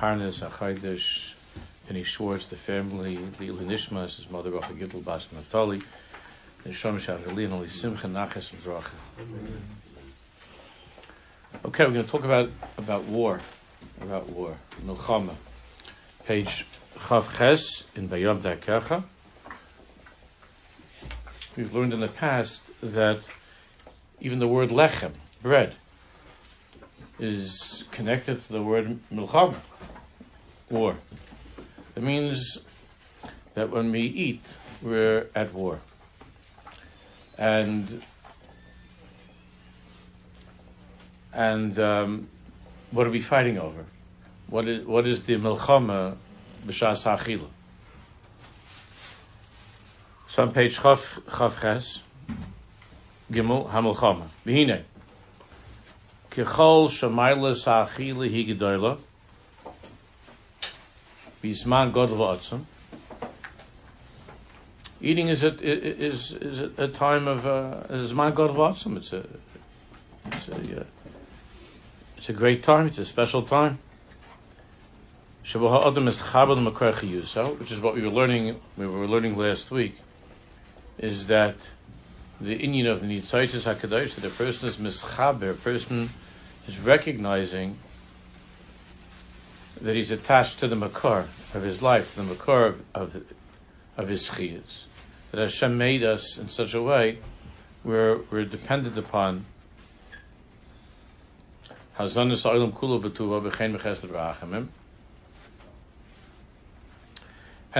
Parnas, Achaidish, Penny Schwartz, the family, the Nishmas, his mother, Rocha Gittel, Bas Naftali, and Shom Shavali, and Oli Simcha, Nachas, and Bracha. Okay, we're going to talk about, about war, about war, Milchama. Page Chav Ches in B'Yam Darkecha. We've learned in the past that even the word lechem, bread, is connected to the word milchama, war. It means that when we eat, we're at war. And and um, what are we fighting over? What is what is the milchama b'shas ha'achila? So on page Chav Chav Ches, Gimel Hamilchama. Kichol shamayla sa'achila hi gedoyla. Bisman godel v'otzim. Eating is a, is, is a time of, uh, is man v'otzim. It's a, it's a, uh, it's a great time. It's a special time. Shabbos Adam is chabad makar which is what we were learning. We were learning last week. Is that the Indian of the Nitzaitis Hakadosh that a person is mischaber, a person is recognizing that he's attached to the makar of his life, the makar of, of, of his chiyas. That Hashem made us in such a way where we're dependent upon and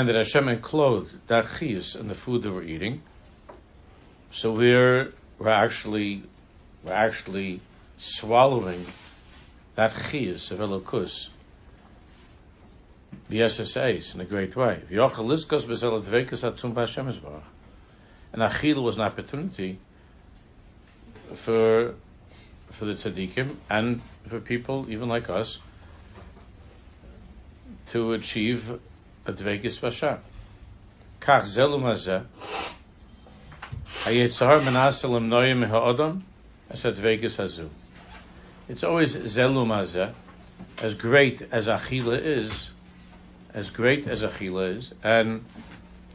that Hashem enclosed that chiyas in the food that we're eating so we're we're actually we're actually swallowing that chiyus of Elokus, the SSAs, in a great way. And achil was an opportunity for for the tzaddikim and for people even like us to achieve a dveikis b'Hashem. Kach zelu mazeh it's always zelumazeh, as great as achila is, as great as achila is, and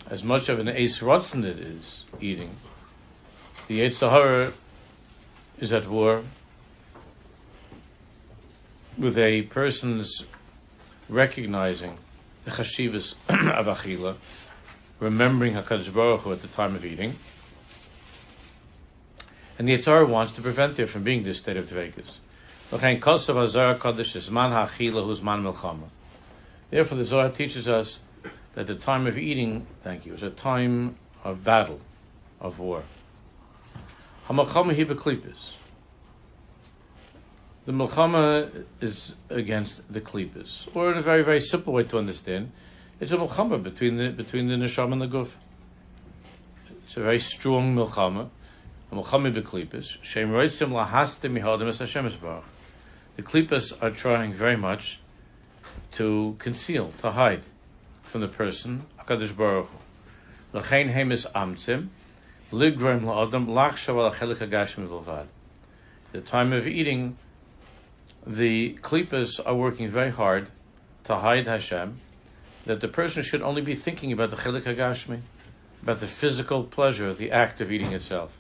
as much of an ace rotzen it is eating. The Yetzirah is at war with a person's recognizing the chashivas of achila, remembering Hakadosh Baruch Hu at the time of eating and the Yitzhar wants to prevent there from being this state of Dvekas. Therefore, the Zohar teaches us that the time of eating, thank you, is a time of battle, of war. The Milchama is against the Klippas. Or in a very, very simple way to understand, it's a Milchama between the, between the Neshama and the Guf. It's a very strong Milchama the Klippas are trying very much to conceal, to hide from the person, Baruch hemis ligroim. The time of eating, the Klippas are working very hard to hide Hashem, that the person should only be thinking about the chelik hagashmi, about the physical pleasure, the act of eating itself.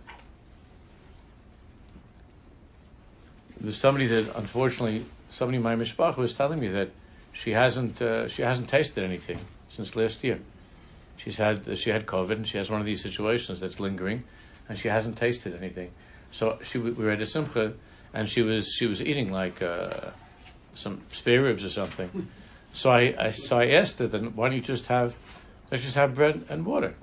There's somebody that unfortunately somebody in my mishpach was telling me that she hasn't uh, she hasn't tasted anything since last year. She's had she had COVID and she has one of these situations that's lingering, and she hasn't tasted anything. So she we were at a simcha, and she was she was eating like uh, some spare ribs or something. So I, I so I asked her, then why don't you just have let's just have bread and water.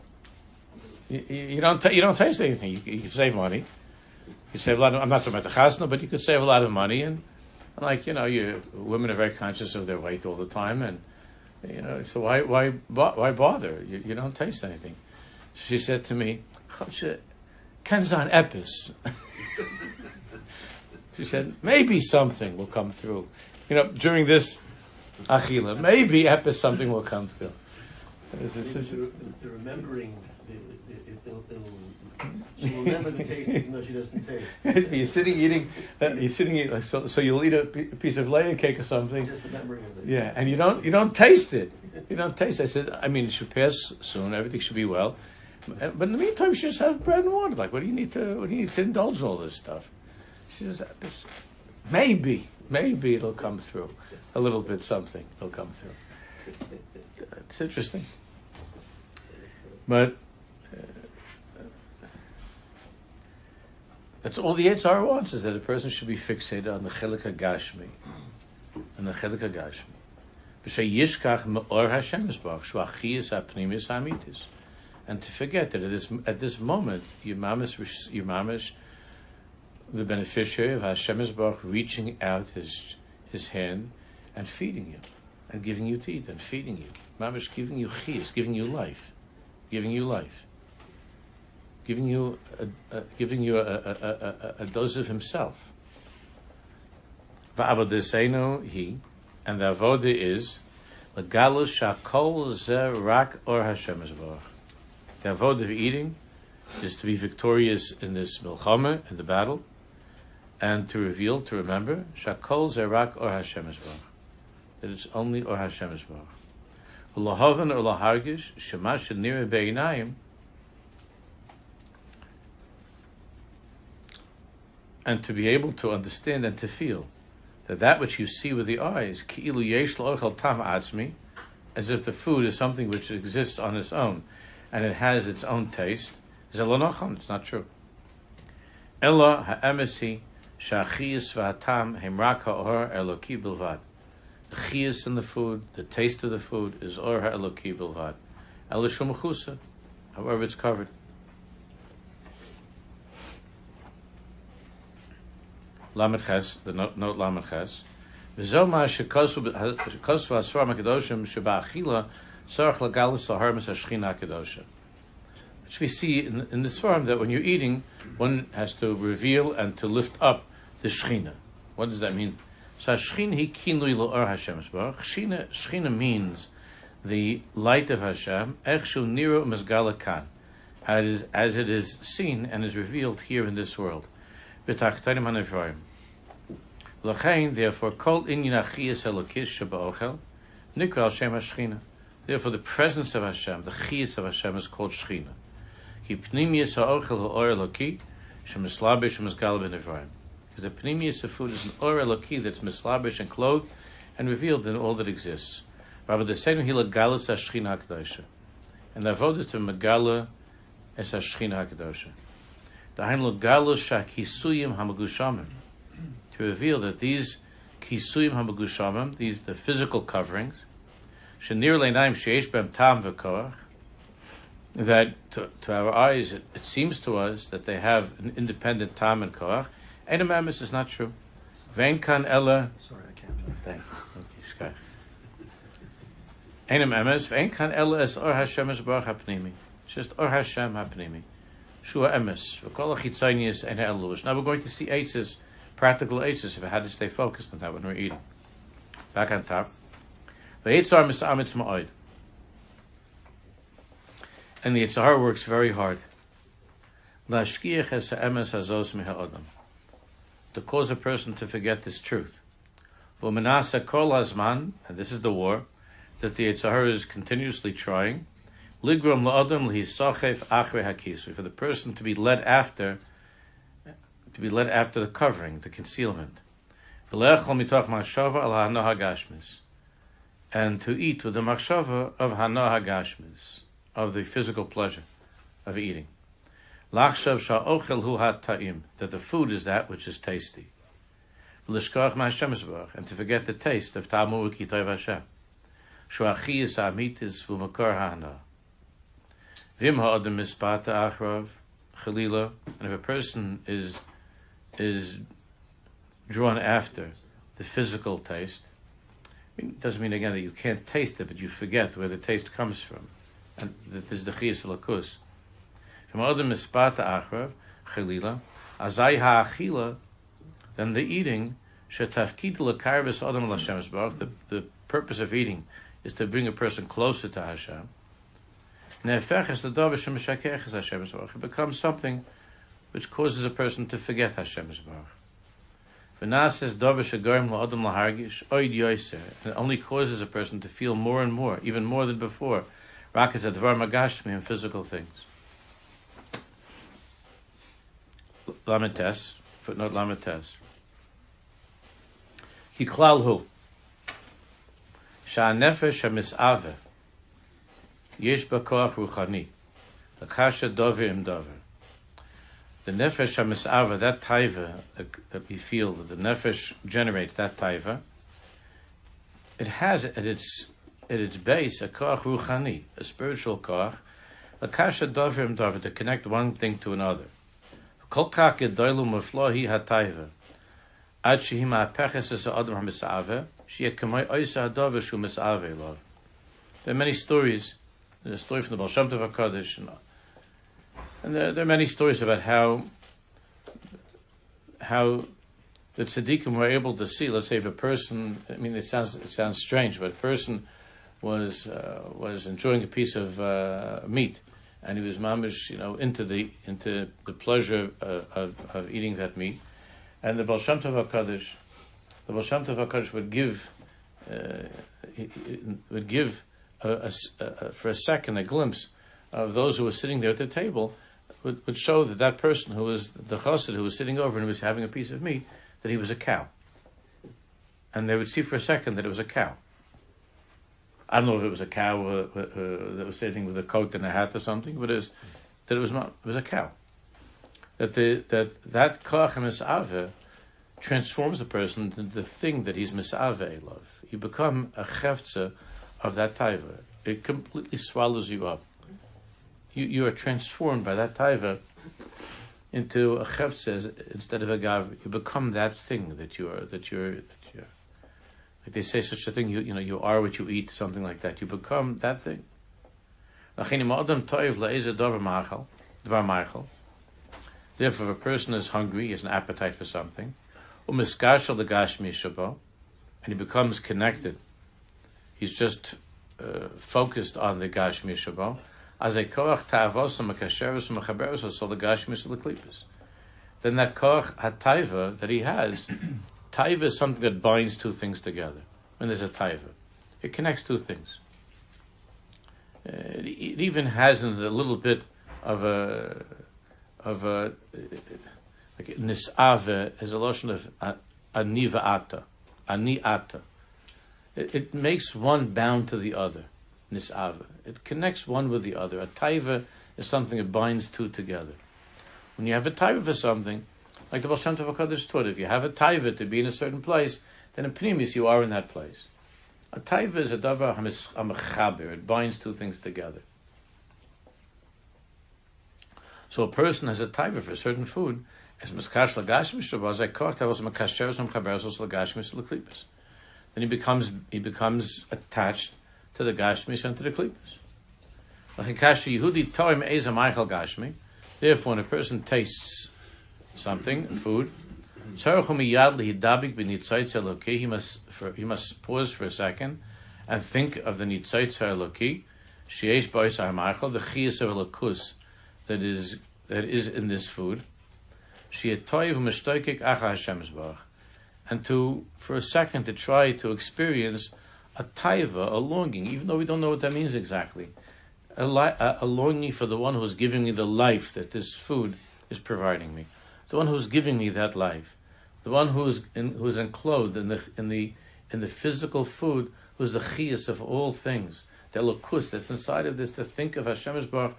You, you don't ta- you don't taste anything. You, you can save money. You save a lot. Of, I'm not talking about the chasna, but you could save a lot of money, and, and like you know, you women are very conscious of their weight all the time, and you know, so why why why bother? You, you don't taste anything. So she said to me, "Kenzan epis." she said, "Maybe something will come through." You know, during this achila, maybe epis something will come through. This is- Maybe this the, remembering, remember the taste even though she doesn't taste. you're sitting eating, uh, you're sitting eating, like, so, so you'll eat a piece of layer cake or something. Just the memory of it. Yeah, and you don't you don't taste it. You don't taste. it. I said, I mean, it should pass soon. Everything should be well. Uh, But in the meantime, should just have bread and water. Like, what do you need to? What do you need to indulge in all this stuff? She says, maybe, maybe it'll come through. A little bit, something will come through. It's interesting, but uh, that's all the Yitzhar wants is that a person should be fixated on the chelik gashmi, on the chelik gashmi. And to forget that at this, at this moment, your mamish, your the beneficiary of Hashem Yisbarach reaching out his, his hand and feeding you, and giving you to eat, and feeding you. Mamish giving you chiyas, giving you life, giving you life. Giving you, a, a, giving you a, a, a, dose of himself. Va'avodeseinu he, and the avoda is legalus shakol ze rak or Hashem. The avoda of eating is to be victorious in this milchama, in the battle, and to reveal, to remember, shakol ze rak or Hashem. That it's only or Hashem. Ulahavan or lahargish shema shenira be'inayim and to be able to understand and to feel that that which you see with the eyes, yesh tam as if the food is something which exists on its own, and it has its own taste, zelonachon, it's not true. Ella ha'emesi sha'achiyas v'hatam hemrak ha'or eloki bilvad. The chiyas in the food, the taste of the food, is or ha'eloki bilvad. Ella shumachusa, however it's covered. Lamed Ches, the note, note Lamed Ches. V'zoma shekosvu asvar makadoshim sheba'achila sarach legalis laharmas hashchina kadosha. Which we see in, in this form that when you're eating, one has to reveal and to lift up the shchina. What does that mean? So shchina hi kinui lo'or Hashem esbarach. Shchina, shchina means the light of Hashem, echshu niro mesgala kan, as it is seen and is revealed here in this world. B'tachtanim hanevroim. L'chein, therefore, kol inyan achiyas elokis sheba'ochel, nikra al shem hashchina. Therefore, the presence of Hashem, the chiyas of Hashem, is called shchina. Ki pnimius ha'ochel ha'or eloki, shemislabish shemizgal b'nevroim. Because the pnimius of food is an or eloki that's mislabish and clothed and revealed in all that exists. Rabbi the same hila galus hashchina hakdosha. And the avodah to megala es hashchina hakdosha. To reveal that these kisuyim hamagushamim, these the physical coverings, shenir leinaim sheish bem tam v'koach, that to, to our eyes it, it seems to us that they have an independent tam and koach. Einamemis is not true. Vein kan ella. Sorry, I can't. Thank you, Sky. Einem emes, vein kan ella es or Hashem es barach hapnimi. It's just or Hashem hapnimi. Shua emes, v'kol achitzaynius and elush. Now we're going to see eitzes, practical eitzes, if I had to stay focused on that when we're eating. Back on top. Ve'etzar misamitz ma'oid. And the Yitzhar works very hard. Lashkiach es ha'emes hazos miha'odam. To cause a person to forget this truth. V'menasa kol hazman, and this is the war, that the Yitzhar is continuously trying, la'odam lihisachef achre hakisu, for the person to be led after, to be led after the covering, the concealment. Mitoch machshava al. And to eat with the machshava of ha'no hagashmis, of the physical pleasure of eating. Lachshav sha'ochel hu ta'im, that the food is that which is tasty. V'lishkach ma'Hashem Yisbarach, and to forget the taste of tamu u'kitoy Hashem. Shuachiyas amitis v'makor ha'ana. Vim ha'adam mispata achrav, chalila, and if a person is, is drawn after the physical taste, it doesn't mean again that you can't taste it, but you forget where the taste comes from. And that is the chiyas lakus. From other mispata achrav, chalila, azai ha'achila, then the eating, shetafkid lekarvis adam l'Hashem the, the purpose of eating is to bring a person closer to Hashem. Nefeches the davar shemeshakeches Hashem Yisbarach. It becomes something which causes a person to forget Hashem yoiser. It only causes a person to feel more and more, even more than before. Rak is advar magashmi in physical things. Lamites, footnote Lamites. Ki klal hu. Yesh b'koach ruchani. L'kasha dover im dover. The nefesh ha'mis'ave, that taiva that, we feel, that the nefesh generates, that taiva, it has at its at its base a koach ruchani, a spiritual koach, l'kasha dover im dover, to connect one thing to another. Kol kach gedoilu muflohi ha-taiva. Ad shehi ma'apeches es ha'adam ha-mis'ave, sheyeh kamei oisa ha-dover shu. There are many stories there's a story from the Baal Shem Tov HaKadosh, and, and there, there, are many stories about how how the tzaddikim were able to see. Let's say if a person, I mean, it sounds it sounds strange, but a person was uh, was enjoying a piece of uh, meat, and he was mamish, you know, into the into the pleasure of, of, of eating that meat, and the Baal Shem Tov HaKadosh, the Baal Shem Tov HaKadosh would give uh, would give a, a, a, for a second a glimpse of those who were sitting there at the table would, would show that that person who was the chassid who was sitting over and was having a piece of meat that he was a cow, and they would see for a second that it was a cow. I don't know if it was a cow uh, uh, uh that was sitting with a coat and a hat or something, but it was that it was not, it was a cow. That the that that koach misave transforms a person into the thing that he's misave love. You become a chefza of that taiva. It completely swallows you up. You, you are transformed by that taiva into a cheftzes instead of a gav. You become that thing that you are. That you're. That you're. Like they say, such a thing. You you know you are what you eat. Something like that. You become that thing. Therefore, if a person is hungry, he has an appetite for something, and he becomes connected he's just uh, focused on the Gashmi Shabbat. As a koach ta'avos makasheres mechaberes so the Gashmi l'klipus. Then that koach hataiva that he has, taiva is something that binds two things together. When there's a taiva, it connects two things. Uh, it, it, even has in a little bit of a of a like nisave is a lotion of aniva ata, ani ata it, it makes one bound to the other. Nisava. It connects one with the other. A taiva is something that binds two together. When you have a taiva for something, like the Baal Shem Tov HaKadosh taught, if you have a taiva to be in a certain place, then in Pnimis you are in that place. A taiva is a davar hamachaber. It binds two things together. So a person has a taiva for a certain food, as miskash lagashim shabaz, I koch tavos makasher som chaberzos lagashim l'klipis then he becomes he becomes attached to the Gashmi and to the Klippas. Therefore, when a person tastes something, food, he must for, he must pause for a second and think of the nitzayt eloki, sheyesh bois the chiyas of elokus that is that is in this food. She toiv u'meshtoikik acha Hashem and to, for a second, to try to experience a taiva, a longing, even though we don't know what that means exactly. A, li- a, longing for the one who's giving me the life that this food is providing me. The one who's giving me that life. The one who's in, who's enclosed in the in the in the physical food, who's the chias of all things. The lokus that's inside of this. To think of Hashem's Baruch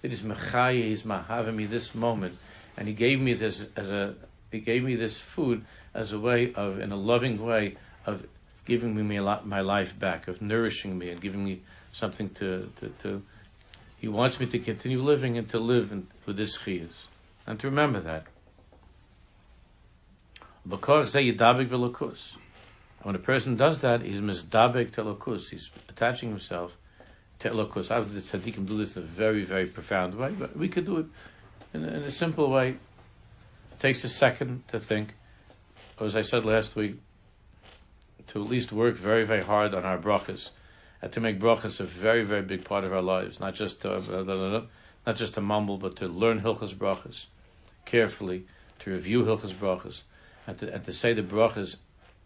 that He's mechaya, He's mahavim me this moment, and He gave me this as a He gave me this food as a way of, in a loving way, of giving me my life back, of nourishing me and giving me something to, to, to he wants me to continue living and to live in, with this chiyas. And to remember that. V'lokus. When a person does that, he's misdabik to lokus. He's attaching himself to lokus. Obviously, the tzaddikim do this in a very, very profound way, but we could do it in in a simple way. It takes a second to think as I said last week, to at least work very, very hard on our brachas that to make brachas a very, very big part of our lives. Not just to, uh, not just to mumble, but to learn hilchas brachas carefully, to review hilchas brachas, and to, and to say the brachas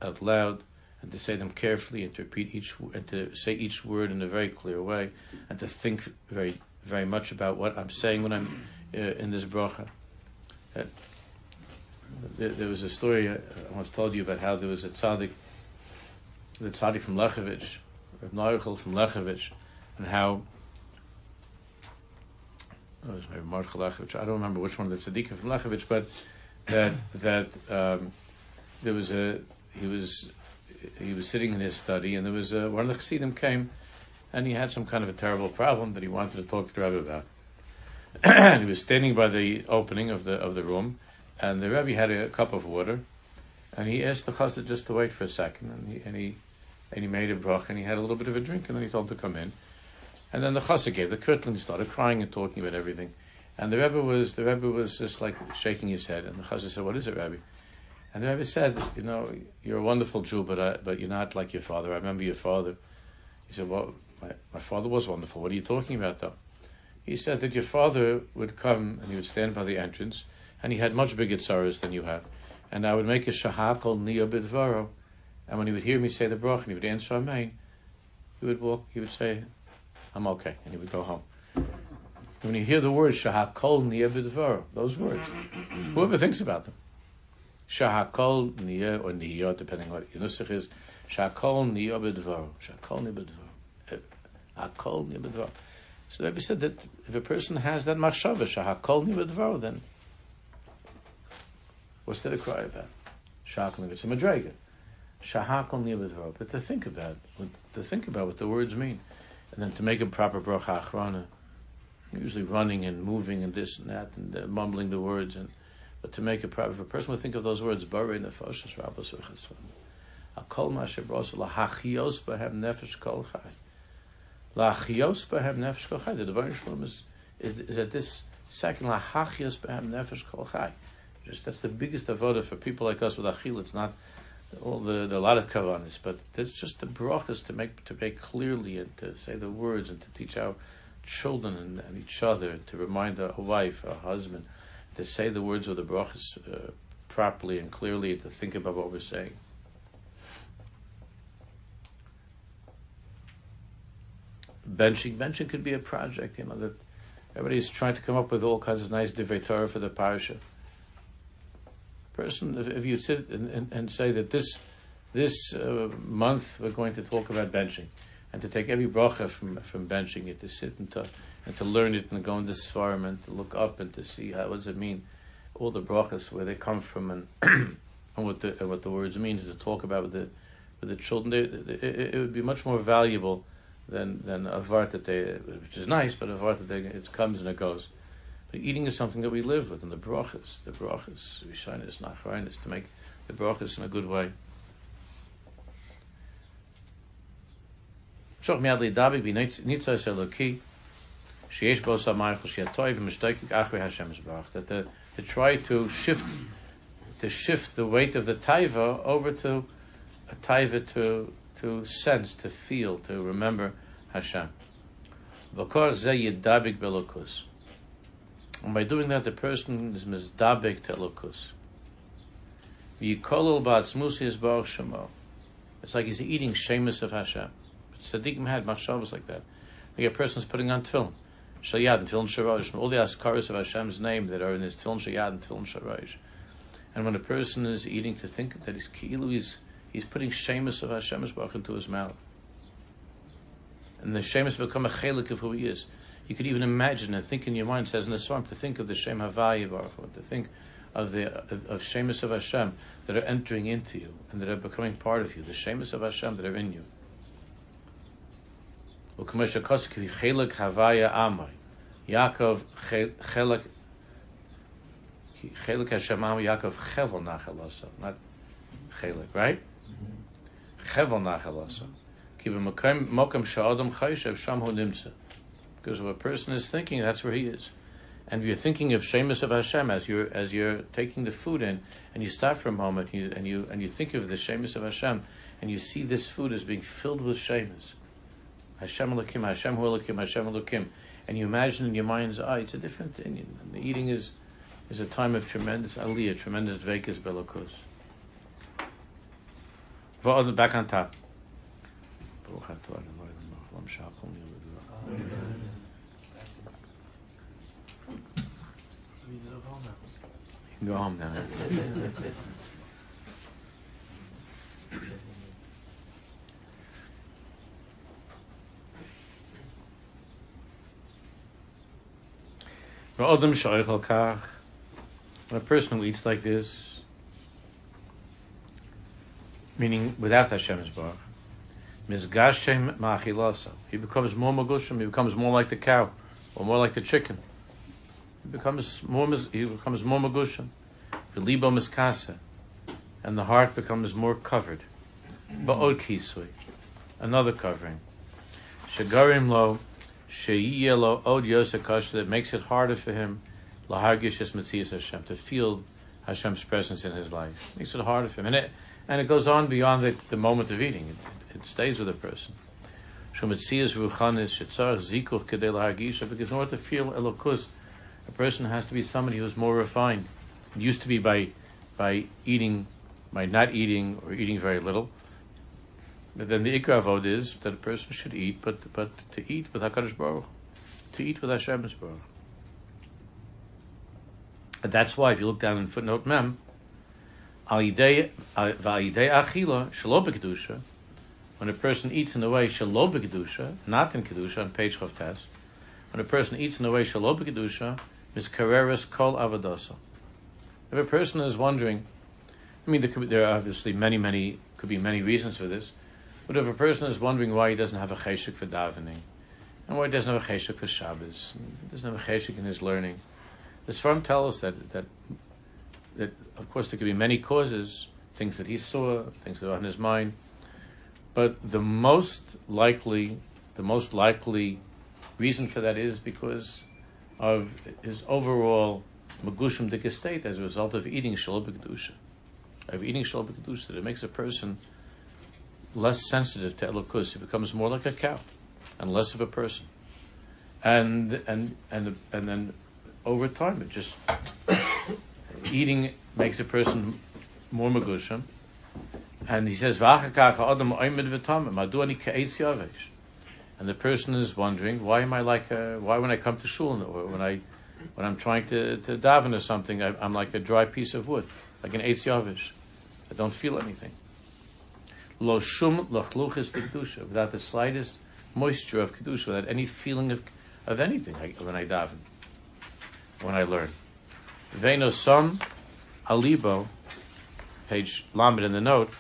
out loud, and to say them carefully, and to repeat each and to say each word in a very clear way, and to think very, very much about what I'm saying when I'm uh, in this bracha. Uh, there, there, was a story I, I once told you about how there was a tzaddik, the tzaddik from Lechevich, Reb Neuchel from Lechevich, and how oh, it was maybe Mark Lechevich. I don't remember which one of the tzaddikim from Lechevich, but that that um, there was a he was he was sitting in his study, and there was a, one of the chassidim came, and he had some kind of a terrible problem that he wanted to talk to the Rebbe about. and he was standing by the opening of the of the room, and the Rebbe had a cup of water, and he asked the chassid just to wait for a second, and he and he and he made a brach, and he had a little bit of a drink, and then he told him to come in, and then the chassid gave the and he started crying and talking about everything, and the Rebbe was the Rebbe was just like shaking his head, and the chassid said, "What is it, Rebbe?" And the Rebbe said, "You know, you're a wonderful Jew, but uh, but you're not like your father. I remember your father." He said, "Well, my, my father was wonderful. What are you talking about, though?" He said that your father would come and he would stand by the entrance, and he had much bigger sorrows than you have. And I would make a shahakal niya bidvaro, and when he would hear me say the brach and he would answer amen, he would walk. He would say, "I'm okay," and he would go home. When you hear the words shahakol niya bidvaro, those words, whoever thinks about them, shahakol niya or niya, depending on what your nusach is, shahakol niya bidvaro, shahakol niya bidvaro, eh, ah, hakol niya bidvaro. So the Rebbe said that if a person has that machshava, shahakol nibadvaro, then what's to cry about? Shahakol it's a madrega. Shahakol nibadvaro, but to think about, to think about what the words mean, and then to make a proper bracha achrona, usually running and moving and this and that and uh, mumbling the words, and but to make a proper, if a person would think of those words, barei nefashos rabbos akol masher bros lahachios b'hem nefesh kol chai. Lachios behem nefesh kol chai. The divine shalom is, is, is at this second lachios behem nefesh kol chai. That's the biggest avoda for people like us with achil. It's not all the, the a lot of kavanis, but it's just the brachas to make to make clearly and to say the words and to teach our children and, and each other to remind a, wife, a husband, to say the words of the brachas uh, properly and clearly, and to think about what we're saying. benching. Benching could be a project, you know, that everybody's trying to come up with all kinds of nice divrei Torah for the parsha. Person, if, you sit and, and, and, say that this this uh, month we're going to talk about benching, and to take every bracha from from benching it, to sit and to and to learn it and go in this farm and to look up and to see how does it mean, all the brachas where they come from and and what the and what the words mean to talk about with the with the children. They, it, it would be much more valuable than than a vart that they, which is nice, but a vart that they, it comes and it goes. But eating is something that we live with, and the brachas, the brachas, rishonis, nachronis, to make the brachas in a good way. That the, to try to shift, to shift the weight of the taiva over to a taiva to to sense, to feel, to remember Hashem. And by doing that, the person is mizdabek to elokus. It's like he's eating shemus of Hashem. Tzaddikim had machshavas like that. Like a person's putting on tefillin. Shayad and tefillin sharosh. All the askaras of Hashem's name that are in his tefillin shayad and tefillin sharosh. And when a person is eating, to think that he's kilu, he's he's putting shemus of Hashem's Baruch into his mouth. And the shemus become a chelik of who he is. You could even imagine and think in your mind, says in the Psalm, to think of the Shem Havaya Baruch to think of the of, of shemus of Hashem that are entering into you and that are becoming part of you, the shemus of Hashem that are in you. Yaakov Chelik Chelik Hashem Yaakov Chevel Nachalasa, not Chelik, right? Chevel nachalasa. mokem sha'adam chayshev sham hu nimtza. Because what a person is thinking, that's where he is. And if you're thinking of shemus of Hashem as you're as you're taking the food in, and you stop for a moment, and you and you, and you think of the shemus of Hashem, and you see this food as being filled with shemus. Hashem Elokim, Hashem Elokim, Hashem Elokim, and you imagine in your mind's eye, it's a different thing. The eating is is a time of tremendous aliyah, tremendous vekas belokus. Back on top. You can go home now. A person who eats like this, meaning without Hashem's bar, Mizgashem ma'achilasa. He becomes more magushim, he becomes more like the cow, or more like the chicken. Becomes more, he becomes more magushim. V'libo miskasa. And the heart becomes more covered. Ba'od kisui. Another covering. Shagarim lo Sheyiyelo od yosakash that makes it harder for him lahargish es mitzias Hashem to feel Hashem's presence in his life. Makes it harder for him, and it and it goes on beyond the, the moment of eating. It, it stays with a person. Shemitzias ruchanis shetzar zikuch kedei lahargisha because in order to feel elokus, a person has to be somebody who's more refined. It used to be by by eating, by not eating or eating very little. But then the ikra avod is that a person should eat, but but to eat with Hakadosh Baruch, to eat with Hashem's Baruch. And that's why if you look down in footnote mem, al yidei achila when a person eats in the way shalob kedusha, not in kedusha on page chavtes, when a person eats in the way shalob kedusha, miskareres kol avadasa. If a person is wondering, I mean, there, be, there are obviously many, many, could be many reasons for this. But if a person is wondering why he doesn't have a cheshik for davening, and why he doesn't have a cheshik for Shabbos, he doesn't have a cheshik in his learning, the Sfarim tell us that, that, that, of course, there could be many causes, things that he saw, things that are on his mind, but the most likely, the most likely reason for that is because of his overall magushim dik state as a result of eating shalom kedusha. Of eating shalom kedusha, it makes a person less sensitive to elokus. He becomes more like a cow and less of a person. And and and and then over time, it just eating makes a person more magusham. And he says, And the person is wondering, why am I like a, why when I come to shul or when I when I'm trying to, to daven or something, I, am like a dry piece of wood, like an eitz yavish. I don't feel anything lo shum lachluchis kedusha, without the slightest moisture of kedusha, without any feeling of of anything when I daven, when I learn. Veno som alibo, page lamed in the note,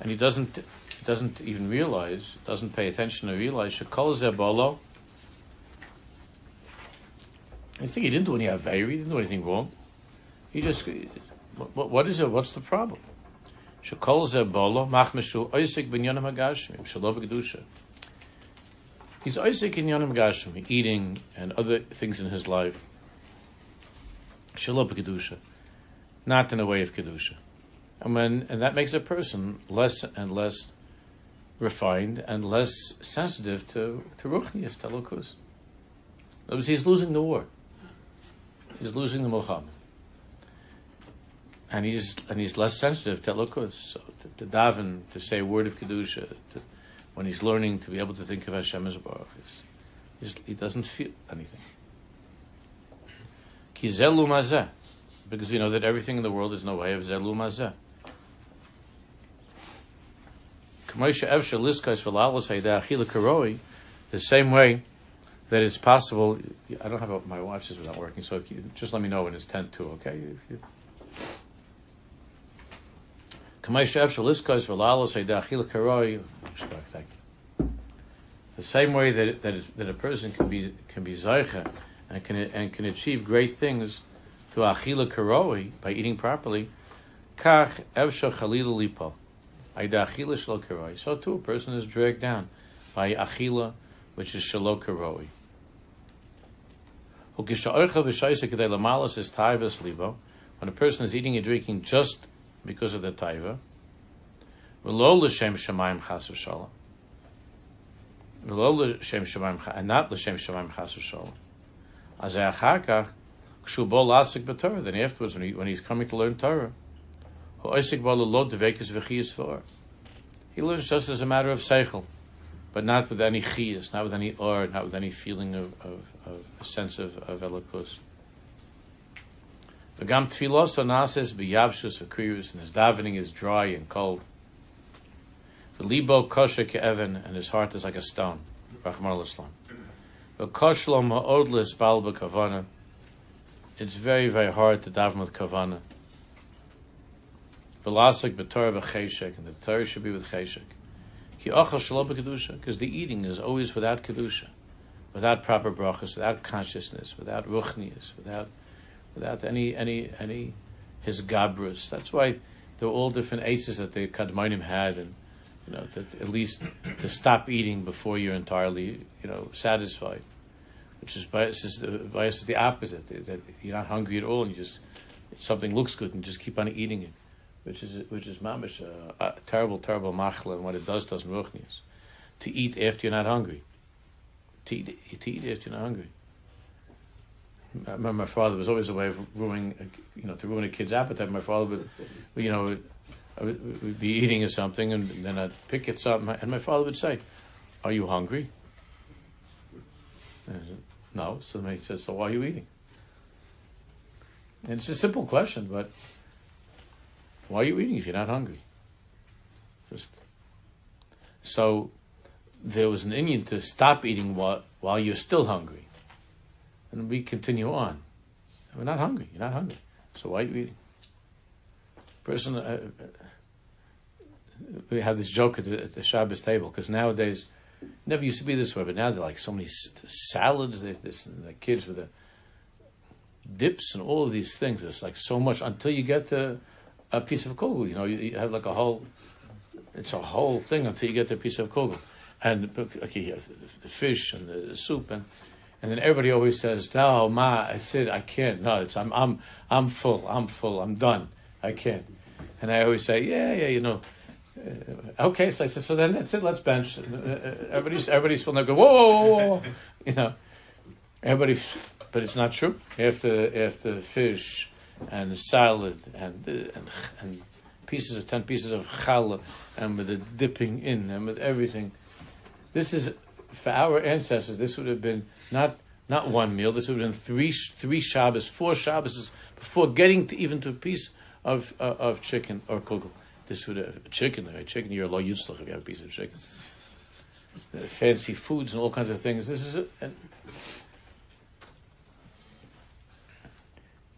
and he doesn't doesn't even realize, doesn't pay attention to realize shekol zebolo. I think he didn't do any aveiri, he didn't do anything wrong. He just, what, what is it? What's the problem? Shekol ze bolo machmeshu oisik binyanim hagashmim shalom kedusha. He's oisik in yanim hagashmim, eating and other things in his life. Shalom kedusha, not in a way of kedusha, and when and that makes a person less and less refined and less sensitive to to ruchnias to words, he's losing the war. He's losing the milchama and he's and he's less sensitive to elokus. So to, to, daven, to say a word of kedusha, to, when he's learning to be able to think of Hashem as Baruch, he doesn't feel anything. Ki zelu mazeh, because we know that everything in the world is no way of zelu mazeh. The same way that it's possible. I don't have my watch is not working, so just let me know when it's ten to. Okay. The same way that that, is, that a person can be can be zeicha and can and can achieve great things through achila karoi by eating properly. Kach evsha chalila lipo. So too, a person is dragged down by achila, which is shalo karoi. When a person is eating and drinking just because of the taiva. V'shalom. and not l'shem shamayim chas v'sholom. As then afterwards, when, he, when he's coming to learn Torah, He learns just as a matter of seichel, but not with any chiyas, not with any or, not with any feeling of, of, of a sense of, of elikus. V'gam tfilos anases b'yavshus v'kriyus, and his davening is dry and cold. The libo kosher ke'evan, and his heart is like a stone. Rachmana litzlan. V'koshlo ma'od l'isbal b'kavana. It's very, very hard to daven with kavana. V'lasik b'torah b'cheshek, and the Torah should be with cheshek. Ki ochel shalo b'kedusha, because the eating is always without kedusha, without proper brachas, without consciousness, without ruchnias, without, without any, any, any his gabrus. That's why there were all different aces that the kadmonim had, and you know, to, at least to stop eating before you're entirely, you know, satisfied. Which is bias is the bias is the opposite. That you're not hungry at all, and you just something looks good, and just keep on eating it, which is which is mamish a, a terrible, terrible machla, and what it does does ruchnius. To eat after you're not hungry. To eat, to eat after you're not hungry. I remember my father was always a way of ruining, uh, you know, to ruin a kid's appetite. My father would, you know, I would, be eating or something, and then I'd pick it up, and my father would say, "Are you hungry?" Said, "No." So he says, "So why are you eating?" And it's a simple question, but why are you eating if you're not hungry? Just so there was an Indian to stop eating while while you're still hungry, and we continue on. We're not hungry. You're not hungry. So why are you eating? Person. Uh, we have this joke at the, at the Shabbos table because nowadays, never used to be this way, but now they're like so many salads. They this the kids with the dips and all of these things. It's like so much until you get to a piece of kugel. You know, you, you, have like a whole. It's a whole thing until you get the piece of kugel, and okay, the fish and the soup and. And then everybody always says, "No, ma, I said I can't. No, it's I'm I'm I'm full. I'm full. I'm done. I can't." And I always say, "Yeah, yeah, you know, uh, okay, so I said, so then that's it. Let's bench. Uh, uh, everybody's everybody's feeling like, whoa, whoa, whoa, whoa, you know. Everybody, but it's not true. After after fish and salad and and and pieces of ten pieces of challah and with the dipping in and with everything, this is for our ancestors. This would have been not not one meal. This would have been three three Shabbos, four Shabbos before getting to even to a piece of uh, of chicken or kugel this would have chicken, right? Chicken, you're a low yutzlach if you have a piece of chicken. Uh, fancy foods and all kinds of things. This is a,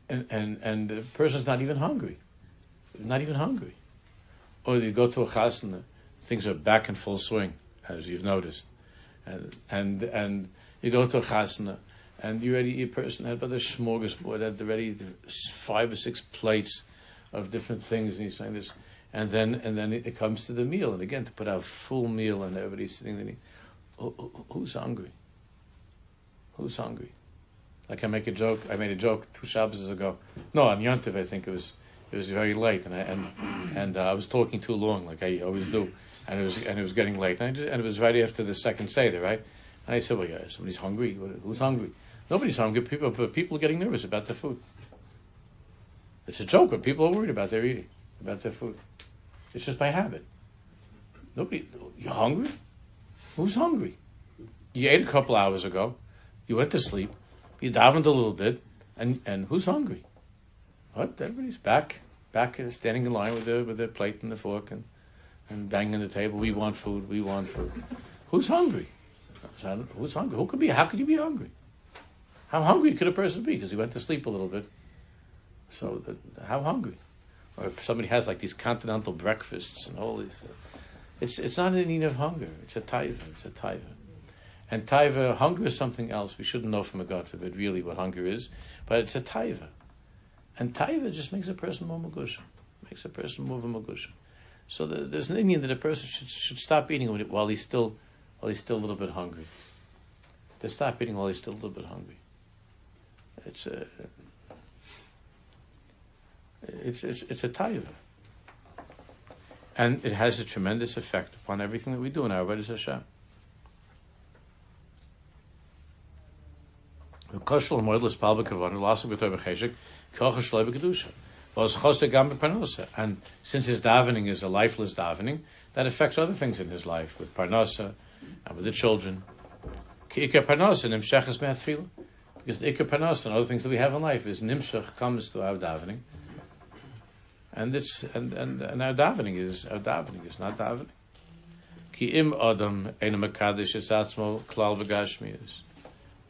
and, and and the person's not even hungry, not even hungry. Or you go to a chasna, things are back in full swing, as you've noticed, and and and you go to a chasna, and you already your person had by the smorgasbord had already five or six plates of different things, and he's saying this and then and then it comes to the meal, and again to put out a full meal, and everybody's sitting there. Oh, oh, oh, who's hungry? Who's hungry? Like I make a joke. I made a joke two Shabbos ago. No, on Yontiv, I think it was it was very late, and I and and uh, I was talking too long, like I always do, and it was and it was getting late, and, just, and it was right after the second seder, right? And I said, "Well, yeah, somebody's hungry. Who's hungry? Nobody's hungry. People, but people are getting nervous about their food. It's a joke, but people are worried about their eating, about their food. It's just by habit. Nobody, you're hungry? Who's hungry? You ate a couple hours ago. You went to sleep. You davened a little bit, and and who's hungry? What? Everybody's back, back, uh, standing in line with the with the plate and the fork and and banging the table. We want food. We want food. Who's hungry? Who's hungry? Who could be? How could you be hungry? How hungry could a person be? Because he went to sleep a little bit. So, the, how hungry? or if somebody has like these continental breakfasts and all these, uh, it's it's not an need of hunger. It's a taiva. It's a taiva. And taiva, hunger is something else. We shouldn't know from a God forbid really what hunger is, but it's a taiva. And taiva just makes a person more magusha, makes a person more of a magusha. So the, there's an Indian that a person should, should stop eating while he's still while he's still a little bit hungry. To stop eating while he's still a little bit hungry. It's a it's, it's, it's a taiva. And it has a tremendous effect upon everything that we do in our Avodah Hashem. Kavana, lasa kocha shloi. Was gam. And since his davening is a lifeless davening, that affects other things in his life, with parnosa, and with the children. Parnosa. Because ikar parnosa and other things that we have in life is nimshach comes to our davening. And it's, and, and, and our davening is, our davening is not davening. Ki im adam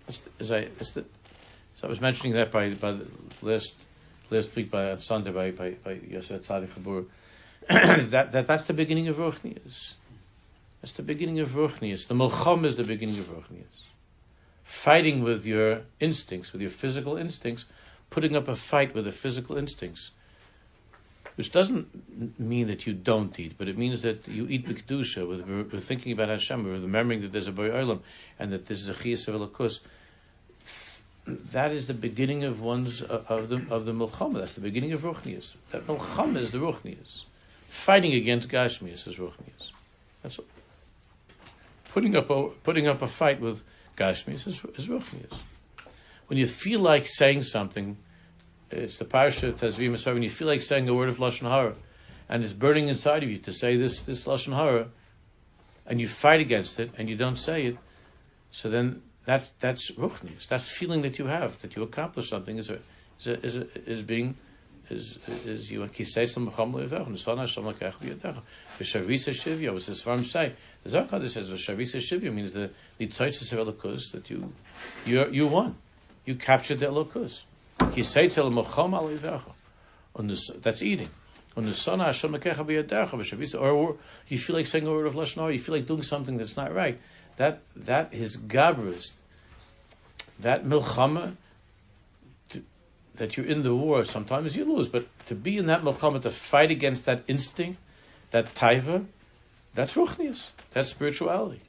As I, as the, so I was mentioning that by, by the last, last week by on Sunday by, by, by Yosef Tzadik Chabur, that, that, that's the beginning of Ruchnias. That's the beginning of Ruchnias. The milchama is the beginning of Ruchnias. Fighting with your instincts, with your physical instincts, putting up a fight with the physical instincts which doesn't mean that you don't eat, but it means that you eat with, with thinking about Hashem, with remembering that there's a Bari Olam and that this is a chiyas of That is the beginning of one's uh, of the of the milchama. That's the beginning of ruchnias. That milchama is the ruchnias. Fighting against gashmias is ruchnias. That's. Putting up a putting up a fight with gashmias is, is. When you feel like saying something it's the parsha Tazvim when you feel like saying a word of lashon hara, and it's burning inside of you to say this this lashon hara, and you fight against it and you don't say it, so then that that's ruchnis. That feeling that you have that you accomplished something is a, is a, is, a, is being is is you kisei some mecham leivach and son Hashem lekach biyadach. V'shavisa shivya was this farm say. The Zohar says v'shavisa shivya means the the tzaitzis of elokus that you you you won, you captured the elokus. Ki seitel mochom alivecha. On this, that's eating. On the son Hashem mekecha b'yadecha or you feel like saying a word of lashon you feel like doing something that's not right. That that is gabrus. That milchama. that you're in the war, sometimes you lose, but to be in that milchama, to fight against that instinct, that taiva, that's ruchnius, that's spirituality.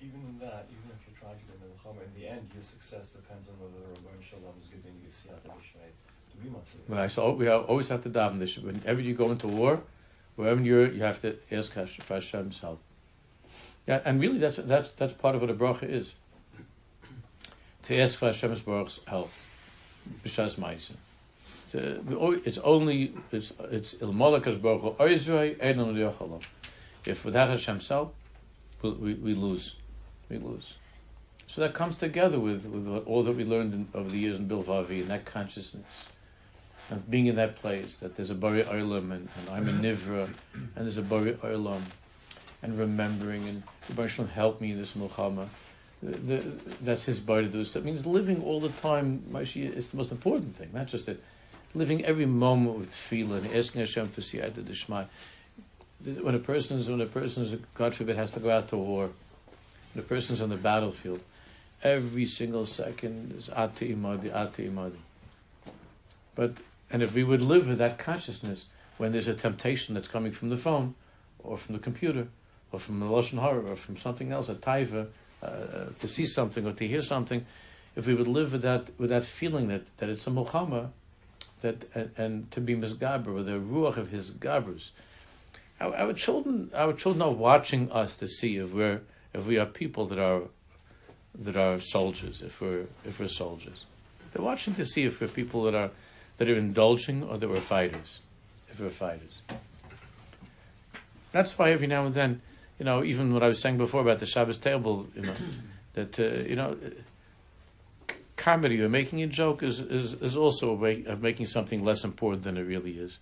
even in that, even if you try to get milchama, in the end, your success depends on whether Rabbi Shalom is giving you siyata b'shnei to be matzah. Right, so we always have to daven this. Whenever you go into war, wherever you're, you have to ask for Hashem's help. Yeah, and really, that's that's that's part of what a bracha is. To ask for Hashem's help, b'shas ma'isa. It's only it's it's ilmolakas baruch If without Hashem's help, we, we, we lose we lose. So that comes together with, with all that we learned in, over the years in Bilvavi and that consciousness. And being in that place, that there's a Bari Olam and, and, I'm a Nivra and there's a Bari Olam and remembering and Rebbe help me in this milchama. that's his Bari That means living all the time, is the most important thing, not just that. Living every moment with feeling, asking Hashem for Siyata Dishmai. When a person is, when a person is, God forbid, has to go out to war, the person's on the battlefield, every single second is ati imadi, ati imadi. But and if we would live with that consciousness when there's a temptation that's coming from the phone, or from the computer, or from the lashon hara, or from something else, a taiva, uh, to see something or to hear something, if we would live with that with that feeling that, that it's a milchama, that and, and to be misgaber with the ruach of his gabrus, our, our, children our children are watching us to see if we're if we are people that are that are soldiers, if we're if we're soldiers. They're watching to see if we're people that are that are indulging or that we're fighters. If we're fighters. That's why every now and then, you know, even what I was saying before about the Shabbos table, you know, that uh, you know, comedy or making a joke is is, is also a way of making something less important than it really is.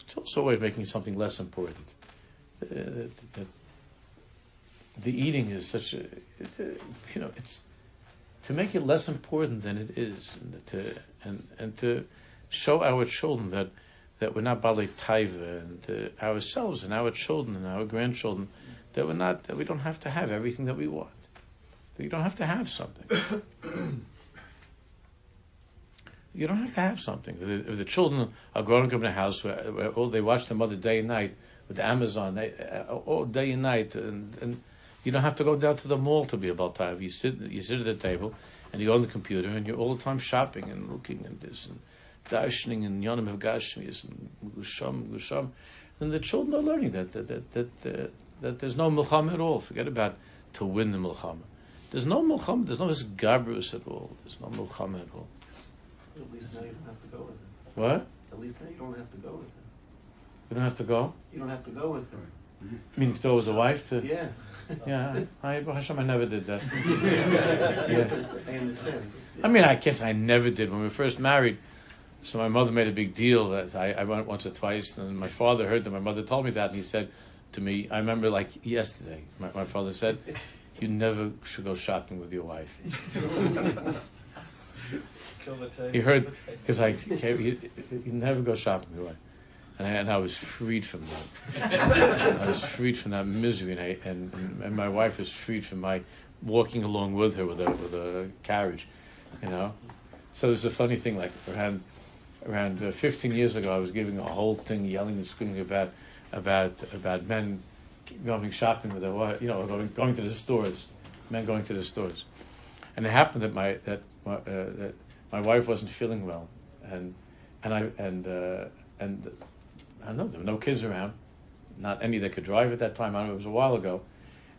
It's also a way of making something less important. Uh, that, the eating is such a, you know, it's to make it less important than it is, to and and to show our children that that we're not bali taiva, and to ourselves and our children and our grandchildren that we're not that we don't have to have everything that we want. That you don't have to have something. you don't have to have something. If the, if the children are growing up in a house where, where oh, they watch their mother day and night with Amazon, they, uh, all day and night, and, and you don't have to go down to the mall to be a Baltav. You sit, you sit at the table, and you go on the computer, and you're all the time shopping and looking at this and darshaning and yonim of gashmis and gusham gusham. And the children are learning that that that that, uh, that there's no milchama at all. Forget about to win the milchama. There's no milcham. There's no this gabrus at all. There's no milcham at all. At least now you don't have to go with him. What? At least now you don't have to go with him. You don't have to go. You don't have to go with her. You mean to go with a wife to? Yeah. Yeah. I, Hashem, I never did that. yeah. I understand. I mean, I can't. I never did when we were first married. So my mother made a big deal that I, I went once or twice, and my father heard that. My mother told me that, and he said to me, I remember like yesterday. My, my father said, "You never should go shopping with your wife." Kill the tape. He heard because I came, he, he never go shopping with your wife, and I, and I was freed from that. I was freed from that misery, and, I, and and my wife was freed from my walking along with her with a with a carriage, you know. So there's a funny thing like around around uh, 15 years ago, I was giving a whole thing yelling and screaming about about about men going shopping with their wife, you know, going, going to the stores, men going to the stores, and it happened that my that uh, that my wife wasn't feeling well, and and I and uh, and I don't know there were no kids around, not any that could drive at that time. I know it was a while ago,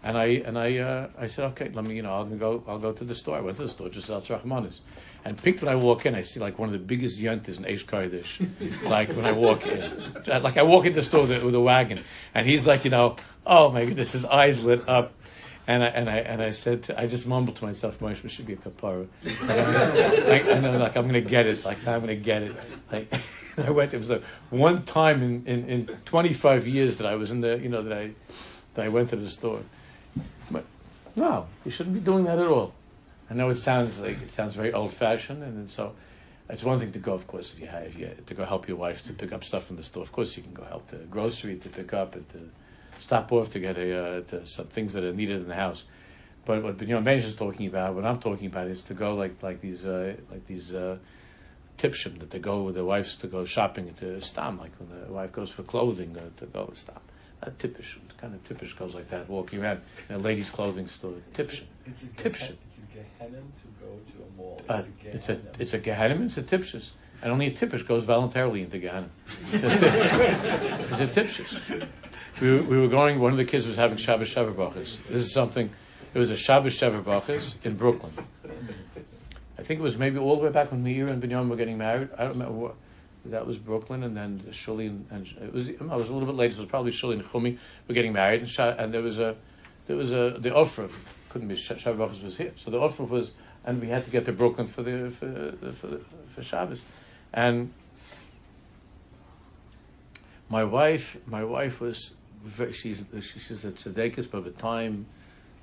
and I and I uh, I said okay, let me you know I'll go I'll go to the store. I went to the store just outside Rachmanis. And pink when I walk in, I see like one of the biggest yontas in Eish Kodesh. like when I walk in, like I walk in the store with a, with a wagon, and he's like, you know, oh my goodness, his eyes lit up, and I and I and I said, to, I just mumbled to myself, Moshe should be a kapara. Like, and I'm like, I'm gonna get it. Like I'm gonna get it. Like I went. It was the one time in, in, in 25 years that I was in the, you know, that I that I went to the store. But no, you shouldn't be doing that at all. I know it sounds like it sounds very old fashioned, and so it's one thing to go, of course, if you have if you, to go help your wife to pick up stuff from the store. Of course, you can go help the grocery to pick up and to stop off to get a uh, to some things that are needed in the house. But what you know, Manish is talking about, what I'm talking about, is to go like like these uh, like these uh, tipshim that they go with their wives to go shopping to stam, like when the wife goes for clothing uh, to go to stam. Not tippish, kind of tippish goes like that, walking around in a ladies' clothing store. Tipshim. It's a Tipshim. It's a Gehenim to go to a mall. It's Uh, a it's a it's a gehenim, it's a tipshus, and only a tippish goes voluntarily into gehenim. It's a tipshus. We were, we were going. One of the kids was having Shabbos Sheva brachas. This is something. It was a Shabbos Sheva brachas in Brooklyn. I think it was maybe all the way back when Meir and Binyamin were getting married. I don't remember what. That was Brooklyn, and then Shuli and, and it was. I was a little bit later. So it was probably Shuli and Chumi were getting married, and, and there was a there was a the aufruf couldn't be Sh- Shavuot was here, so the aufruf was, and we had to get to Brooklyn for the for for, the, for Shabbos, and my wife my wife was she's she's a tzedekis, but with time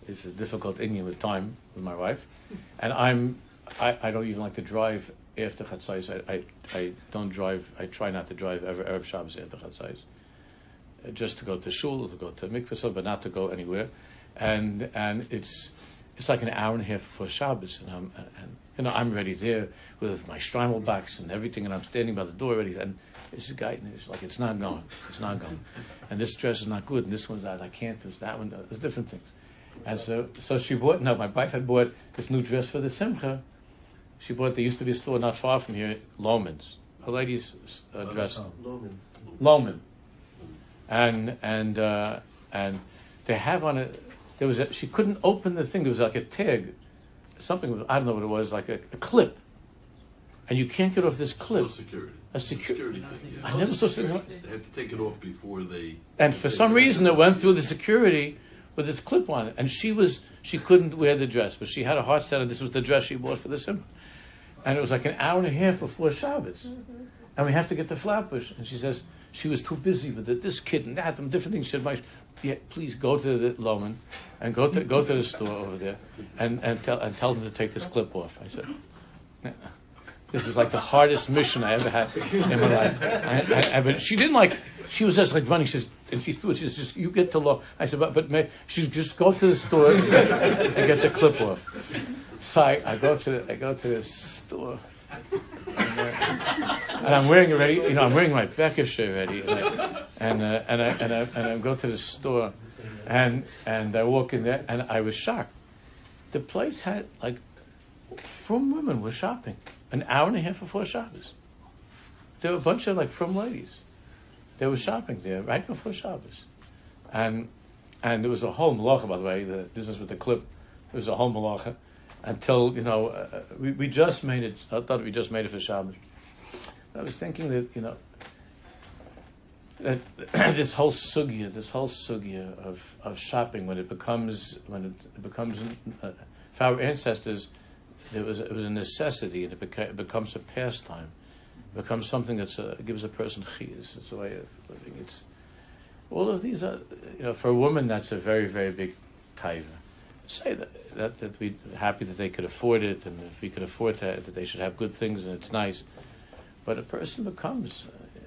is a difficult Indian with time with my wife, and I'm I, I don't even like to drive after Chatzais. I, I I don't drive. I try not to drive ever Erev Shabbos after Chatzais, Uh, just to go to shul, to go to mikvah, but not to go anywhere, and and it's it's like an hour and a half for Shabbos, and I'm and you know I'm ready there with my Streimel box and everything, and I'm standing by the door ready, and this guy, and it's like it's not going, it's not going, and this dress is not good, and this one's out, I can't, this that one, there's different things, and so so she bought. No, my wife had bought this new dress for the simcha. She bought. There used to be a store not far from here, Loehmann's, a lady's uh, dress. Loehmann. Loehmann, and and uh, and they have on it. There was a, she couldn't open the thing. There was like a tag, something. I don't know what it was, like a, a clip, and you can't get off this clip. No security. A secu- security thing. Yeah. I never saw something. They had to take it off before they. And for some reason, it went through the security with this clip on it, and she was she couldn't wear the dress, but she had a heart set, and this was the dress she bought for the simcha. And it was like an hour and a half before Shabbos, mm-hmm. and we have to get the Flatbush, and she says she was too busy with it, this kid and that and different things. She said, "My, yeah, please go to the Loehmann, and go to go to the store over there, and and tell and tell them to take this clip off." I said. "Nah." This is like the hardest mission I ever had in my life. And, and- but she didn't like. She was just like running. She says, and she threw it. She says, "You get to law." I said, "But, but may, she just go to the store and get, the clip off." So I, I go to the, I go to the store, and, I'm wearing already. You know, I'm wearing my Becker shirt already, and I, and uh, and I and I and I go to the store, and and I walk in there, and I was shocked. The place had like from women were shopping an hour and a half before Shabbos. There were a bunch of like from ladies. They were shopping there right before Shabbos, and and there was a whole malacha by the way. The business with the clip was a whole malacha until you know uh, we, we just made it. I thought we just made it for Shabbos. I was thinking that you know that this whole sugya, this whole sugya of, of shopping, when it becomes when it becomes uh, for our ancestors, it was it was a necessity, and it, beca- it becomes a pastime, it becomes something that gives a person chiyas. It's a way of living. It's all of these are you know for a woman that's a very very big taiva. Say that, that that we happy that they could afford it, and if we could afford that, that they should have good things, and it's nice. But a person becomes uh,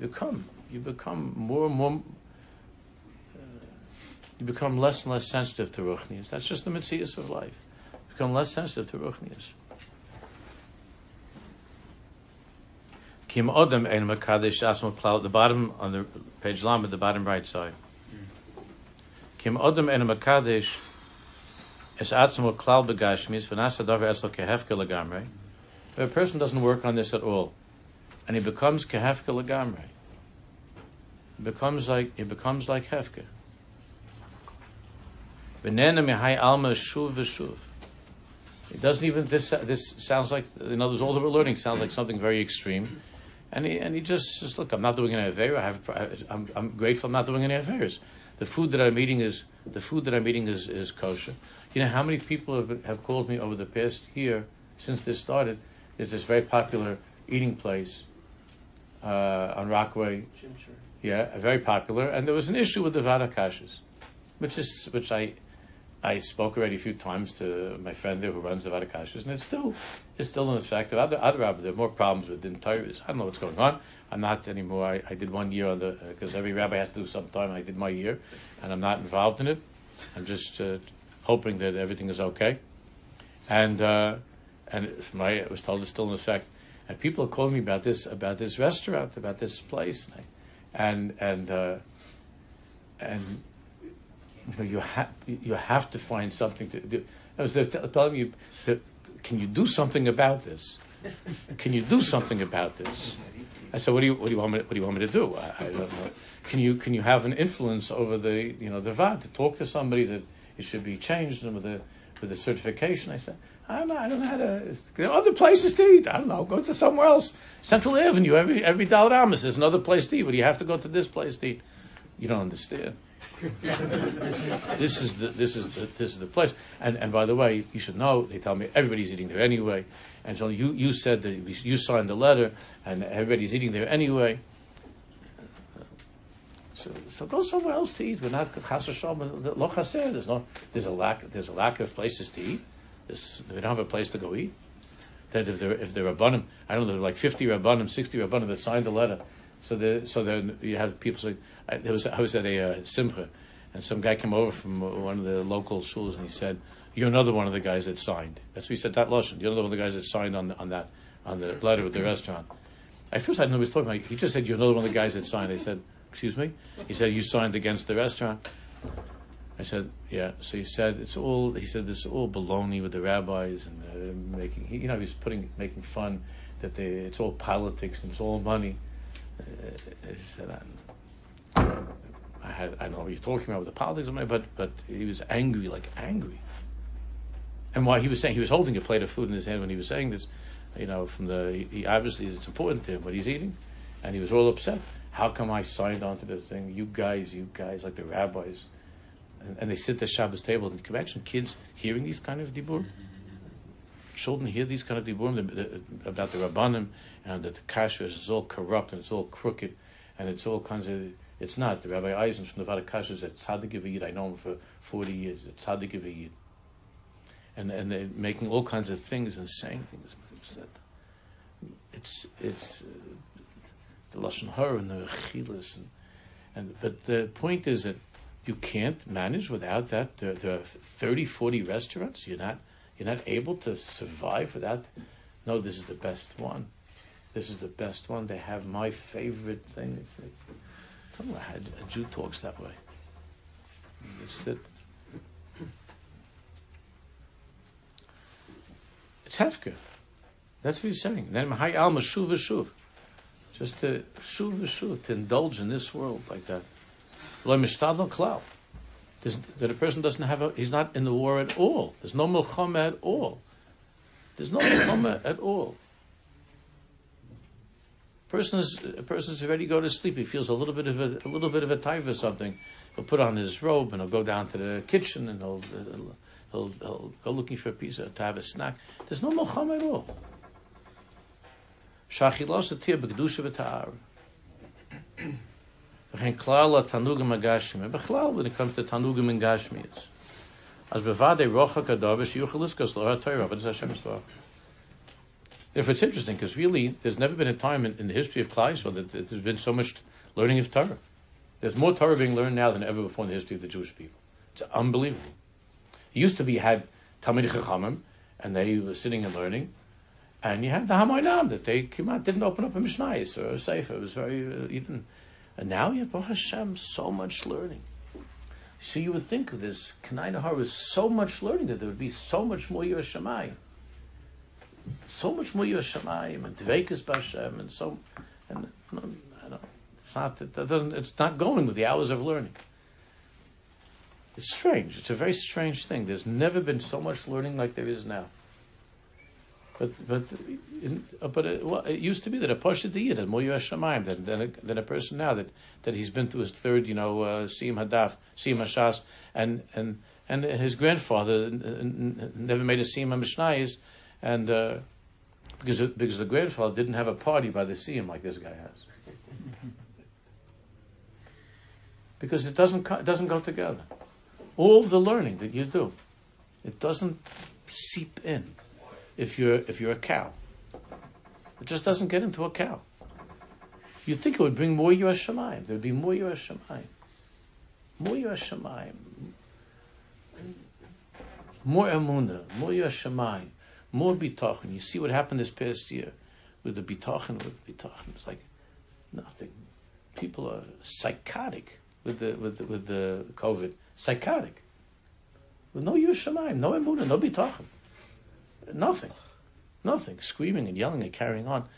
become you become more and more, uh, you become less and less sensitive to ruchnias. That's just the mitzvahs of life. Become less sensitive to ruchnias. Kim Odom Ein Makadesh Asma Plow at the bottom on the page Lam at the bottom right side. Kim Odom Ein Makadesh Es Atzmo Klal Begashmis V'nasa Davar Eslo Kehefke Lagamre. If a person doesn't work on this at all, and he becomes Kehefke Lagamre, it becomes like it becomes like hefker. Benena mihai alma shuv v'shuv. It doesn't even this this sounds like in other words all that we're learning sounds like something very extreme, and he and he just just look I'm not doing any aver I have I'm I'm grateful I'm not doing any affairs. The food that I'm eating is the food that I'm eating is, is kosher. You know how many people have have called me over the past year since this started. There's this very popular eating place uh, on Rockaway. Yeah, very popular. And there was an issue with the Vaad HaKashrus, which is which I I spoke already a few times to my friend there who runs the Vaad HaKashrus, and it's still it's still in effect. Other other rabbis have more problems with the entire. I don't know what's going on. I'm not anymore. I, I did one year on the because uh, every rabbi has to do some time. I did my year, and I'm not involved in it. I'm just uh, hoping that everything is okay. And uh, and my I was told it's still in effect. And people are calling me about this about this restaurant, about this place. And I, and and uh, and you, know, you have you have to find something to do. I was telling you can you do something about this? Can you do something about this? I said, what do you what do you want me what do you want me to do? I, I don't know. Can you can you have an influence over the you know the vad to talk to somebody that it should be changed and with a with a certification? I said. I don't know. I don't know how to. There are other places to eat. I don't know. Go to somewhere else. Central Avenue. Every every Amos there's another place to eat. But you have to go to this place to eat. You don't understand. this is the this is the, this is the place. And and by the way, you should know. They tell me everybody's eating there anyway. And so you you said that you signed the letter, and everybody's eating there anyway. So, so go somewhere else to eat. We're not lo There's no there's a lack there's a lack of places to eat. This, they don't have a place to go eat. That if they're if they're rabbanim, I don't know, there are like fifty rabbanim, sixty rabbanim that signed the letter. So the so then you have people saying, I, was I was at a uh, simcha, and some guy came over from one of the local schools, and he said, "You're another one of the guys that signed." That's what he said. That lashon. You're another one of the guys that signed on on that on the letter with the restaurant. At first, I didn't know what he was talking about. He just said, "You're another one of the guys that signed." I said, "Excuse me." He said, "You signed against the restaurant." I said, yeah. So he said it's all. He said this is all baloney with the rabbis and uh, making. You know, he was putting making fun that they, it's all politics and it's all money. Uh, he said, I had I don't know what you're talking about with the politics of money, but but he was angry, like angry. And why he was saying he was holding a plate of food in his hand when he was saying this, you know, from the he, obviously it's important to him what he's eating, and he was all upset. How come I signed on to this thing? You guys, you guys, like the rabbis and, and they sit at the Shabbos table. And can imagine kids hearing these kind of dibur? Children hear these kind of dibur about the rabbanim and that the kashrus is all corrupt and it's all crooked and it's all kinds of. It's not. The Rabbi Eisen from the Vaad HaKashrus is at Tzaddik Yid. I know him for 40 years. At Tzaddik Yid. And, and they're making all kinds of things and saying things. It's, it's, uh, the Lashon Hara and the Chilas. And, and, but the point is that you can't manage without that. There, there, are 30, 40 restaurants. You're not, you're not able to survive without. No, this is the best one. This is the best one. They have my favorite thing. Like, tell me how a Jew talks that way. It's that. It's hefker. That's what he's saying. Then Mahai Alma Shuv Shuv. Just to Shuv Shuv, to indulge in this world like that. That a person doesn't have a, he's not in the war at all. There's no milchama at all. There's no milchama at all. Person is, a person's ready to go to sleep. He feels a little bit of a, a little bit of a type or something. He'll put on his robe and he'll go down to the kitchen and he'll, he'll, he'll, he'll go looking for a piece of, to have a snack. There's no milchama at all. Shachilos atir b'kedusha v'ta'ar. V'chein klal tanugim agashmi. B'chlal, when it comes to tanugim and. As bevade rocha kadavish yuchaliskas lo ha-Torah. What does Hashem Yisbarach? If it's interesting, because really, there's never been a time in, in the history of Klal Yisrael that, there's been so much learning of Torah. There's more Torah being learned now than ever before in the history of the Jewish people. It's unbelievable. It used to be you had Talmid Chachamim, and they were sitting and learning, and you had the Hamoinam that they came out, didn't open up a Mishnayis or a Sefer. It was very, uh, didn't. And now you have, Hashem, so much learning. So you would think of this Kanai Nahar was so much learning that there would be so much more Yiras Shamayim. So much more Yiras Shamayim and Dveikus Bashem and so, and no, I don't, it's not, that doesn't, it's not going with the hours of learning. It's strange. It's a very strange thing. There's never been so much learning like there is now. But but in, uh, but it, well, it used to be that a pasha diyid had more Yiras Shamayim than than a, than a person now that, that he's been through his third you know uh, Hadaf Siyam Hashas and and and his grandfather never made a Siyam Mishnayis and uh, because because the grandfather didn't have a party by the Siyam like this guy has because it doesn't it doesn't go together all the learning that you do it doesn't seep in if you're if you're a cow. It just doesn't get into a cow. You'd think it would bring more Yiras Shamayim. There'd be more Yiras Shamayim. More Yiras Shamayim. More Emunah. More Yiras Shamayim. More Bitachon. You see what happened this past year with the Bitachon, with the Bitachon. It's like nothing. People are psychotic with the with the, with the COVID. Psychotic. With no Yiras Shamayim, no Emunah, no Bitachon. Nothing. Nothing. Screaming and yelling and carrying on.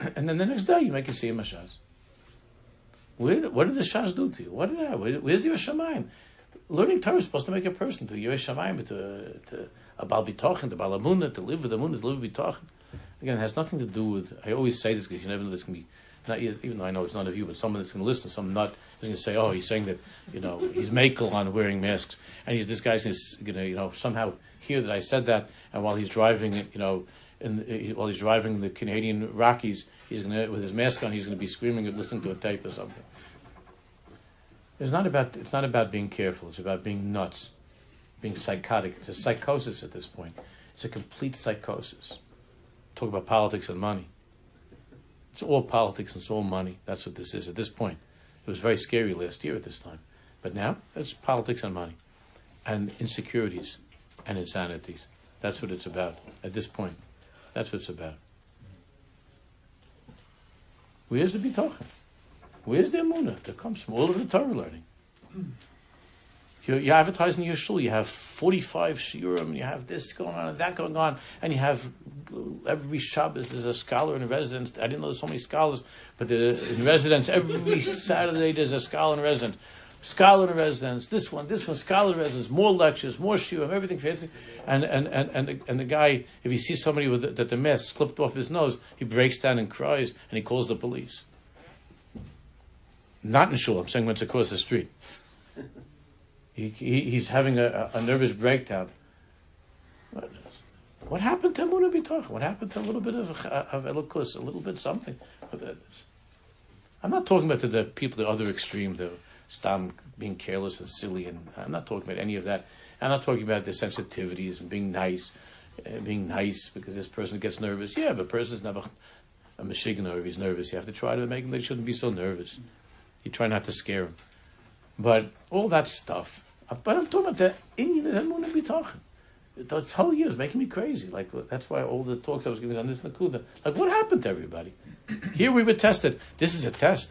And then the next day you make a Siyam Hashaz. Where, what did the Shaz do to you? What did that? Where, where's the Yiras Shamayim? Learning Torah is supposed to make a person to Yiras Shamayim, to, to a Bal Bitochen, the Bal Amunah, to live with the Amunah, to live with Bitochen. Again, it has nothing to do with, I always say this because you never know this can be, not, even though I know it's none of you, but someone that's going to listen, some nut is going to say, oh, he's saying that, you know, he's makel on wearing masks. And this guy's going to, you know, somehow hear that I said that, and while he's driving, you know, in, while he's driving the Canadian Rockies, he's going to, with his mask on, he's going to be screaming and listening to a tape or something. It's not about, it's not about being careful. It's about being nuts, being psychotic. It's a psychosis at this point. It's a complete psychosis. Talk about politics and money. It's all politics and it's all money. That's what this is at this point. It was very scary last year at this time. But now it's politics and money and insecurities and insanities. That's what it's about at this point. That's what it's about. Where's the bitachon? Where's the emunah that comes from all of the Torah learning? You're, you're advertising your shul. You have 45 shiurim, you have this going on and that going on, and you have every Shabbos there's a scholar in residence. I didn't know there's so many scholars, but in residence every Saturday there's a scholar in residence. Scholar in residence, this one, this one, scholar in residence, more lectures, more shiurim, everything fancy. And, and, and, and, the, and the guy, if he sees somebody with the, that the mess slipped off his nose, he breaks down and cries and he calls the police. Not in shul, I'm saying when it's across the street. He, he, he's having a, a, nervous breakdown. What, what happened to Emunah B'tach? What happened to a little bit of, of Elokus, a little bit something? I'm not talking about the, the people, the other extreme, the stam being careless and silly, and I'm not talking about any of that. I'm not talking about the sensitivities and being nice, uh, being nice because this person gets nervous. Yeah, but a person's never a Michigan or if he's nervous, you have to try to make him they shouldn't be so nervous. You try not to scare him. But all that stuff. But I'm talking about the Indian that to be talking. The whole year is making me crazy. Like that's why all the talks I was giving on this Nakuda. Like what happened to everybody? Here we were tested. This is a test.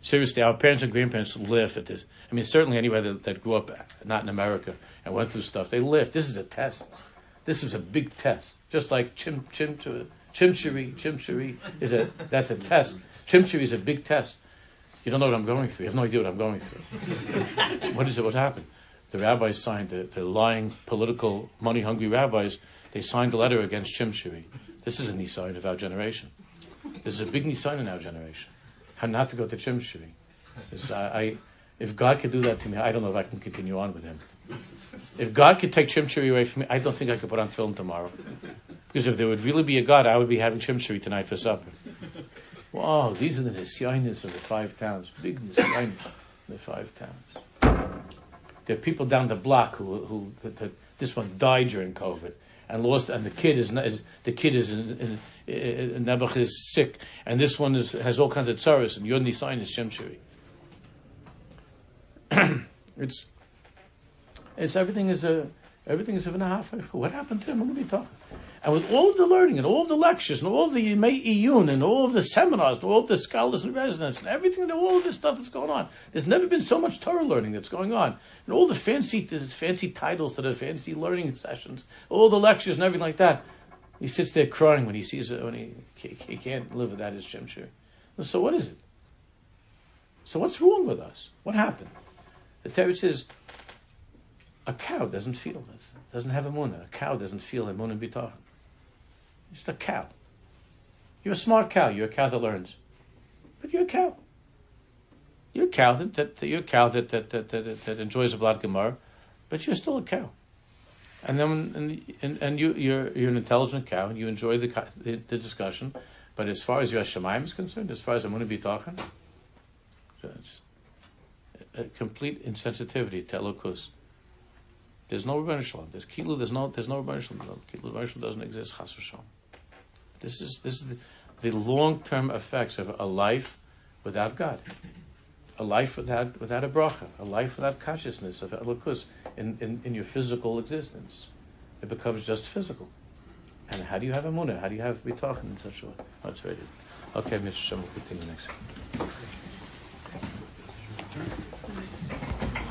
Seriously, our parents and grandparents live at this. I mean, certainly anybody that, that grew up not in America and went through stuff, they lived. This is a test. This is a big test. Just like chim chim chimchiri, chimchiri is a that's a test. Chimchiri is a big test. You don't know what I'm going through. You have no idea what I'm going through. what is it? What happened? The rabbis signed, the, the lying, political, money hungry rabbis, they signed a letter against chimshiri. This is a nisayon of our generation. This is a big nisayon in our generation. How not to go to chimshiri. I, I, if God could do that to me, I don't know if I can continue on with Him. If God could take chimchurri away from me, I don't think I could put on tefillin tomorrow. Because if there would really be a God, I would be having chimchurri tonight for supper. Wow, oh, these are the nisyanis of the five towns. Big nisyanis in the five towns. There are people down the block who, who this one died during COVID and lost, and the kid is, is the kid is in, in, in, Nebuch is sick, and this one is, has all kinds of tsaras, and your nisayin is chimchurri. it's it's everything is a everything is a. What happened to him? What are we talking? And with all of the learning and all of the lectures and all of the Iyun and all of the seminars and all of the scholars and residents and everything and all of this stuff that's going on. There's never been so much Torah learning that's going on. And all the fancy fancy titles to the fancy learning sessions, all the lectures and everything like that. He sits there crying when he sees it when he, he can't live without his shemshir. So what is it? So what's wrong with us? What happened? The Torah says a cow doesn't feel this, doesn't have a munah. A cow doesn't feel a munah bitachon. It's a cow. You're a smart cow. You're a cow that learns, but you're a cow. You're a cow that, that, that you're a cow that that, that, that, that enjoys a blatt gemara, but you're still a cow. And then and and, and you you're you're an intelligent cow and you enjoy the the, the discussion, but as far as your Shemaim is concerned, as far as Amunah Bitachon, it's a complete insensitivity to Elokus. There's no Rebbeinu. There's Kilu. There's no. There's no Rebbeinu. Kilu Rebbeinu doesn't exist. Chas v'shalom. This is this is the, the long term effects of a life without God, a life without without a bracha, a life without consciousness of Elokus in, in, in your physical existence. It becomes just physical. And how do you have a munah? How do you have bitachon in such a way? Oh, it's. Okay, Mr. Shem will continue next.